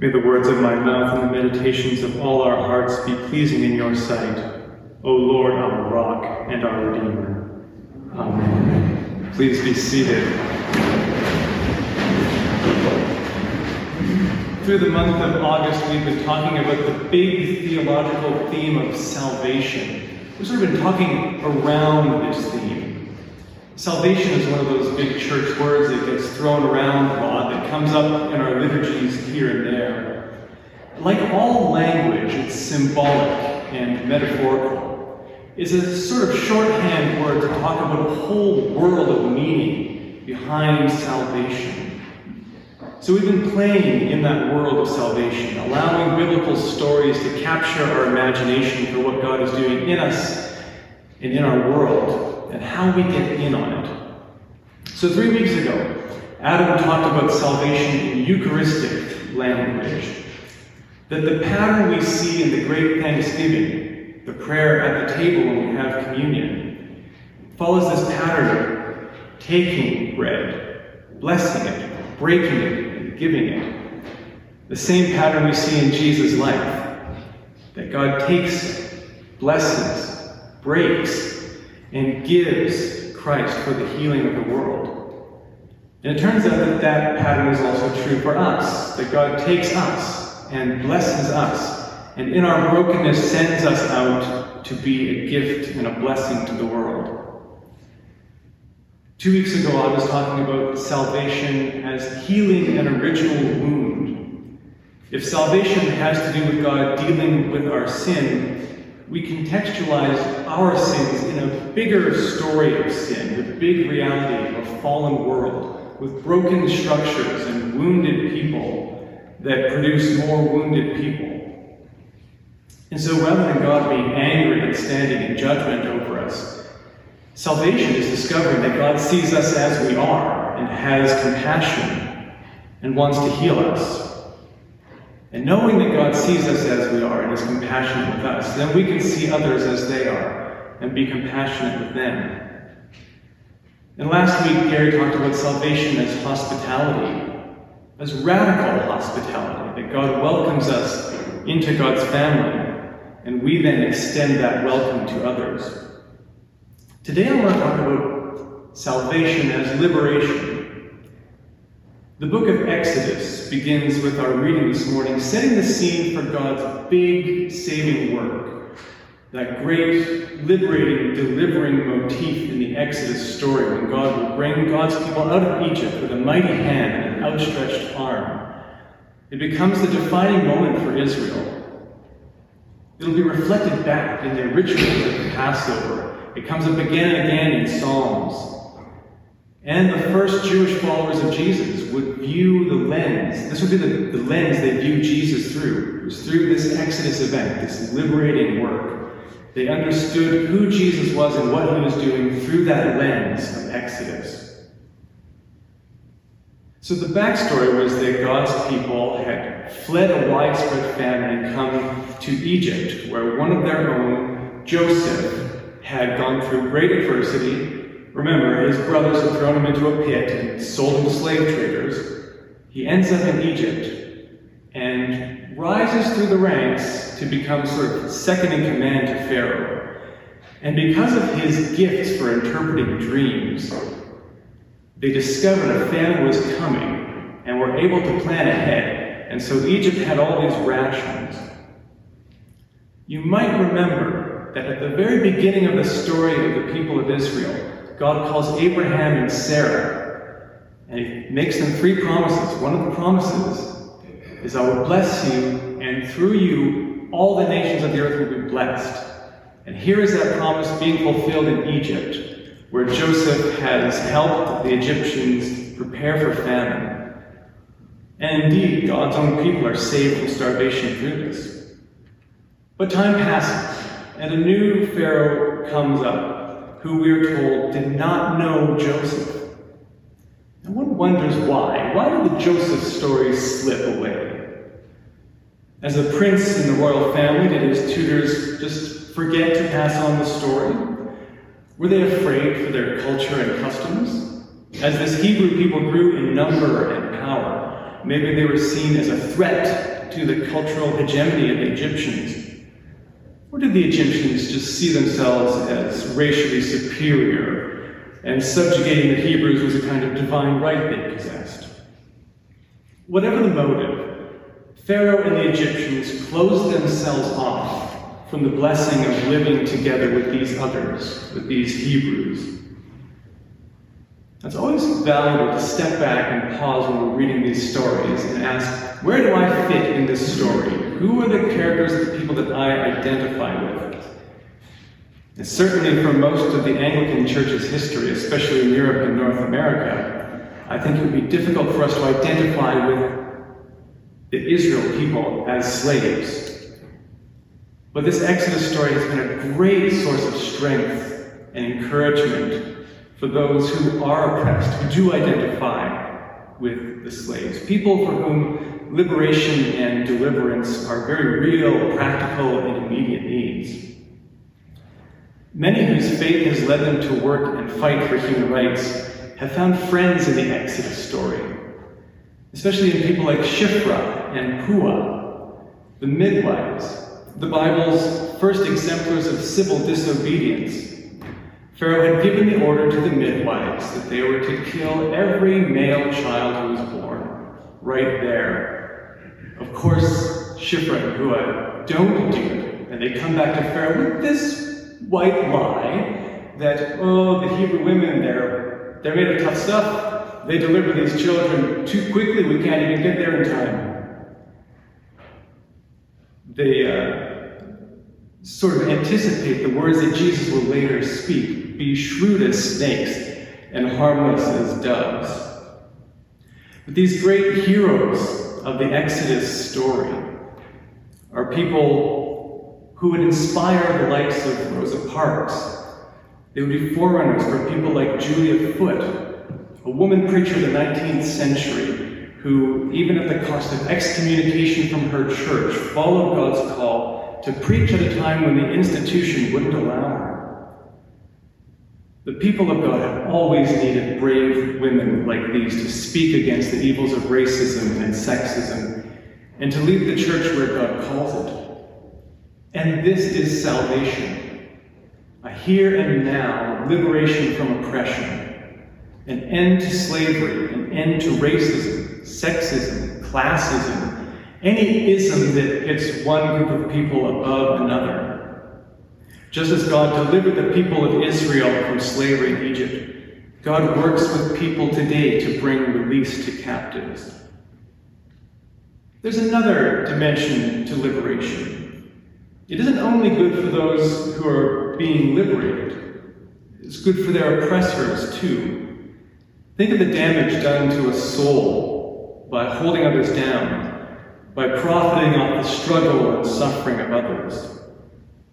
May the words of my mouth and the meditations of all our hearts be pleasing in your sight, O Lord, our rock and our Redeemer. Amen. Please be seated. Through the month of August, we've been talking about the big theological theme of salvation. We've sort of been talking around this theme. Salvation is one of those big church words that gets thrown around a lot, that comes up in our liturgies here and there. Like all language, it's symbolic and metaphorical. It's a sort of shorthand word to talk about a whole world of meaning behind salvation. So we've been playing in that world of salvation, allowing biblical stories to capture our imagination for what God is doing in us and in our world and how we get in on it. So three weeks ago, Adam talked about salvation in Eucharistic language. That the pattern we see in the great Thanksgiving, the prayer at the table when we have communion, follows this pattern of taking bread, blessing it, breaking it, and giving it. The same pattern we see in Jesus' life that God takes, blesses, breaks, and gives Christ for the healing of the world. And it turns out that that pattern is also true for us, that God takes us and blesses us, and in our brokenness sends us out to be a gift and a blessing to the world. Two weeks ago, I was talking about salvation as healing an original wound. If salvation has to do with God dealing with our sin, we contextualize our sins in a bigger story of sin, the big reality of a fallen world, with broken structures and wounded people that produce more wounded people. And so rather than God being angry and standing in judgment over us, Salvation is discovering that God sees us as we are and has compassion and wants to heal us. And knowing that God sees us as we are and is compassionate with us, then we can see others as they are and be compassionate with them. And last week, Gary talked about salvation as hospitality, as radical hospitality, that God welcomes us into God's family, and we then extend that welcome to others. Today I want to talk about salvation as liberation. The book of Exodus begins with our reading this morning, setting the scene for God's big saving work. That great, liberating, delivering motif in the Exodus story when God will bring God's people out of Egypt with a mighty hand and an outstretched arm. It becomes the defining moment for Israel. It'll be reflected back in their rituals of the Passover it comes up again and again in Psalms. And the first Jewish followers of Jesus would view the lens, this would be the, the lens they viewed Jesus through. It was through this Exodus event, this liberating work. They understood who Jesus was and what he was doing through that lens of Exodus. So the backstory was that God's people had fled a widespread famine and come to Egypt, where one of their own, Joseph, had gone through great adversity. Remember, his brothers had thrown him into a pit and sold him to slave traders. He ends up in Egypt and rises through the ranks to become sort of second in command to Pharaoh. And because of his gifts for interpreting dreams, they discovered a famine was coming and were able to plan ahead. And so Egypt had all these rations. You might remember that at the very beginning of the story of the people of Israel, God calls Abraham and Sarah, and he makes them three promises. One of the promises is, I will bless you, and through you, all the nations of the earth will be blessed. And here is that promise being fulfilled in Egypt, where Joseph has helped the Egyptians prepare for famine. And indeed, God's own people are saved from starvation through this. But time passes. And a new Pharaoh comes up, who we're told did not know Joseph. And one wonders why. Why did the Joseph story slip away? As a prince in the royal family, did his tutors just forget to pass on the story? Were they afraid for their culture and customs? As this Hebrew people grew in number and power, Maybe they were seen as a threat to the cultural hegemony of the Egyptians. Or did the Egyptians just see themselves as racially superior and subjugating the Hebrews was a kind of divine right they possessed? Whatever the motive, Pharaoh and the Egyptians closed themselves off from the blessing of living together with these others, with these Hebrews. It's always valuable to step back and pause when we're reading these stories and ask, where do I fit in this story? Who are the characters, the people that I identify with? And certainly for most of the Anglican Church's history, especially in Europe and North America, I think it would be difficult for us to identify with the Israel people as slaves. But this Exodus story has been a great source of strength and encouragement for those who are oppressed, who do identify with the slaves, people for whom liberation and deliverance are very real, practical, and immediate needs. Many whose faith has led them to work and fight for human rights have found friends in the Exodus story, especially in people like Shiphrah and Puah, the midwives, the Bible's first exemplars of civil disobedience Pharaoh had given the order to the midwives that they were to kill every male child who was born, right there. Of course, Shiphrah and Puah don't do it, and they come back to Pharaoh with this white lie that, oh, the Hebrew women, they're, they're made of tough stuff. They deliver these children too quickly, we can't even get there in time. They uh, sort of anticipate the words that Jesus will later speak be shrewd as snakes and harmless as doves. But these great heroes of the Exodus story are people who would inspire the likes of Rosa Parks. They would be forerunners for people like Julia Foote, a woman preacher of the 19th century who, even at the cost of excommunication from her church, followed God's call to preach at a time when the institution wouldn't allow her. The people of God have always needed brave women like these to speak against the evils of racism and sexism and to lead the church where God calls it. And this is salvation a here and now liberation from oppression, an end to slavery, an end to racism, sexism, classism, any ism that pits one group of people above another. Just as God delivered the people of Israel from slavery in Egypt, God works with people today to bring release to captives. There's another dimension to liberation. It isn't only good for those who are being liberated, it's good for their oppressors too. Think of the damage done to a soul by holding others down, by profiting off the struggle and suffering of others.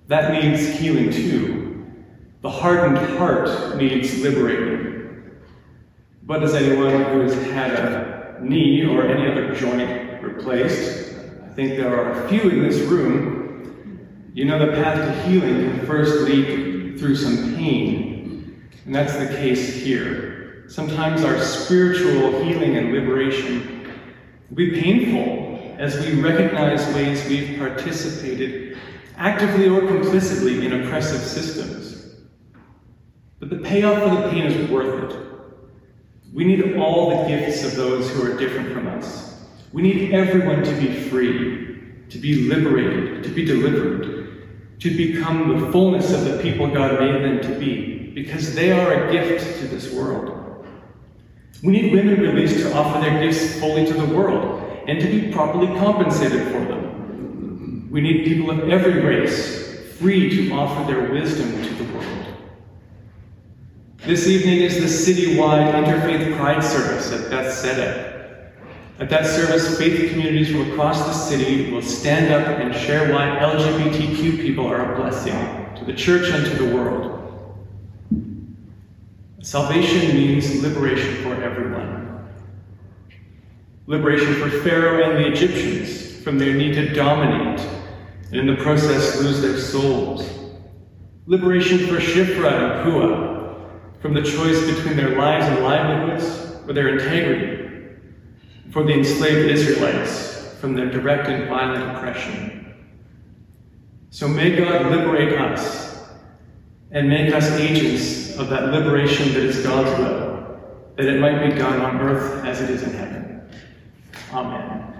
That needs healing too. The hardened heart needs liberating. But as anyone who has had a knee or any other joint replaced, I think there are a few in this room, you know the path to healing can first lead through some pain. And that's the case here. Sometimes our spiritual healing and liberation will be painful as we recognize ways we've participated actively or complicitly in oppressive systems. But the payoff for the pain is worth it. We need all the gifts of those who are different from us. We need everyone to be free, to be liberated, to be delivered, to become the fullness of the people God made them to be, because they are a gift to this world. We need women released to offer their gifts fully to the world and to be properly compensated for them. We need people of every race free to offer their wisdom to the world. This evening is the citywide Interfaith Pride Service at Bethesda. At that service, faith communities from across the city will stand up and share why LGBTQ people are a blessing to the church and to the world. Salvation means liberation for everyone. Liberation for Pharaoh and the Egyptians from their need to dominate and in the process lose their souls. Liberation for Shiphrah and Puah from the choice between their lives and livelihoods or their integrity. for the enslaved Israelites from their direct and violent oppression. So may God liberate us and make us agents of that liberation that is God's will, that it might be done on earth as it is in heaven. Amen.